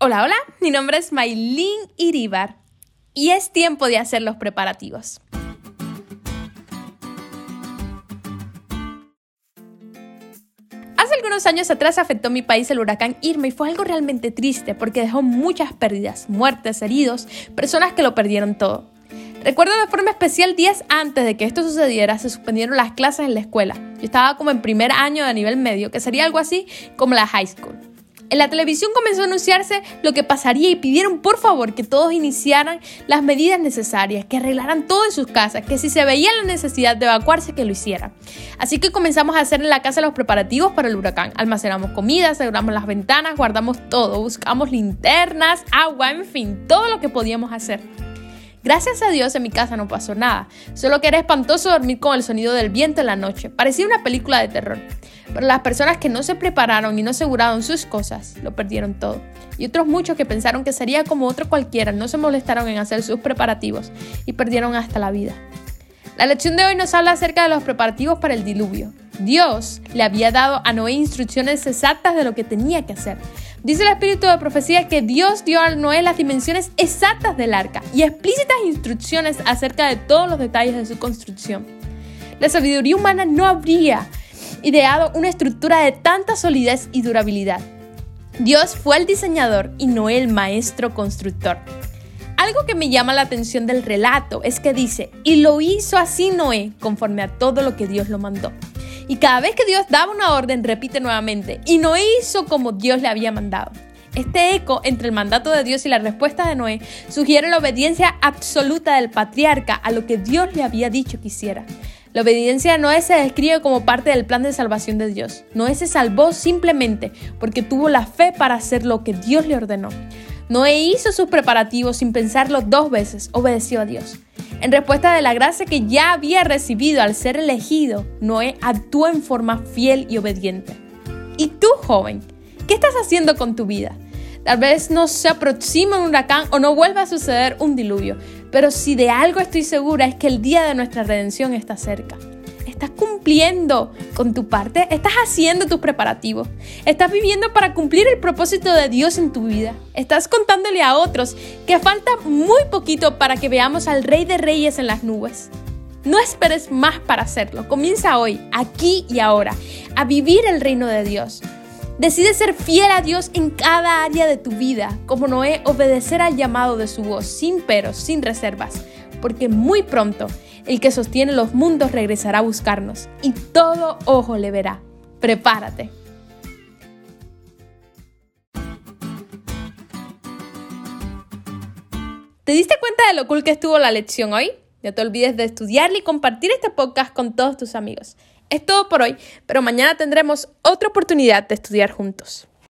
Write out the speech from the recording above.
Hola, hola, mi nombre es Maylin Iribar y es tiempo de hacer los preparativos. Hace algunos años atrás afectó mi país el huracán Irma y fue algo realmente triste porque dejó muchas pérdidas, muertes, heridos, personas que lo perdieron todo. Recuerdo de forma especial días antes de que esto sucediera se suspendieron las clases en la escuela. Yo estaba como en primer año de nivel medio, que sería algo así como la high school. En la televisión comenzó a anunciarse lo que pasaría y pidieron por favor que todos iniciaran las medidas necesarias, que arreglaran todo en sus casas, que si se veía la necesidad de evacuarse, que lo hicieran. Así que comenzamos a hacer en la casa los preparativos para el huracán. Almacenamos comida, cerramos las ventanas, guardamos todo, buscamos linternas, agua, en fin, todo lo que podíamos hacer. Gracias a Dios en mi casa no pasó nada, solo que era espantoso dormir con el sonido del viento en la noche, parecía una película de terror. Pero las personas que no se prepararon y no aseguraron sus cosas, lo perdieron todo. Y otros muchos que pensaron que sería como otro cualquiera, no se molestaron en hacer sus preparativos y perdieron hasta la vida. La lección de hoy nos habla acerca de los preparativos para el diluvio. Dios le había dado a Noé instrucciones exactas de lo que tenía que hacer. Dice el espíritu de profecía que Dios dio a Noé las dimensiones exactas del arca y explícitas instrucciones acerca de todos los detalles de su construcción. La sabiduría humana no habría ideado una estructura de tanta solidez y durabilidad. Dios fue el diseñador y no el maestro constructor. Algo que me llama la atención del relato es que dice, y lo hizo así Noé conforme a todo lo que Dios lo mandó. Y cada vez que Dios daba una orden, repite nuevamente, y Noé hizo como Dios le había mandado. Este eco entre el mandato de Dios y la respuesta de Noé sugiere la obediencia absoluta del patriarca a lo que Dios le había dicho que hiciera. La obediencia de Noé se describe como parte del plan de salvación de Dios. Noé se salvó simplemente porque tuvo la fe para hacer lo que Dios le ordenó. Noé hizo sus preparativos sin pensarlo dos veces, obedeció a Dios. En respuesta de la gracia que ya había recibido al ser elegido, Noé actuó en forma fiel y obediente. ¿Y tú, joven? ¿Qué estás haciendo con tu vida? Tal vez no se aproxima un huracán o no vuelva a suceder un diluvio, pero si de algo estoy segura es que el día de nuestra redención está cerca. ¿Estás cumpliendo con tu parte? ¿Estás haciendo tus preparativos? ¿Estás viviendo para cumplir el propósito de Dios en tu vida? ¿Estás contándole a otros que falta muy poquito para que veamos al Rey de Reyes en las nubes? No esperes más para hacerlo. Comienza hoy, aquí y ahora, a vivir el reino de Dios. Decide ser fiel a Dios en cada área de tu vida, como Noé, obedecer al llamado de su voz, sin peros, sin reservas, porque muy pronto el que sostiene los mundos regresará a buscarnos y todo ojo le verá. Prepárate. ¿Te diste cuenta de lo cool que estuvo la lección hoy? No te olvides de estudiarla y compartir este podcast con todos tus amigos. Es todo por hoy, pero mañana tendremos otra oportunidad de estudiar juntos.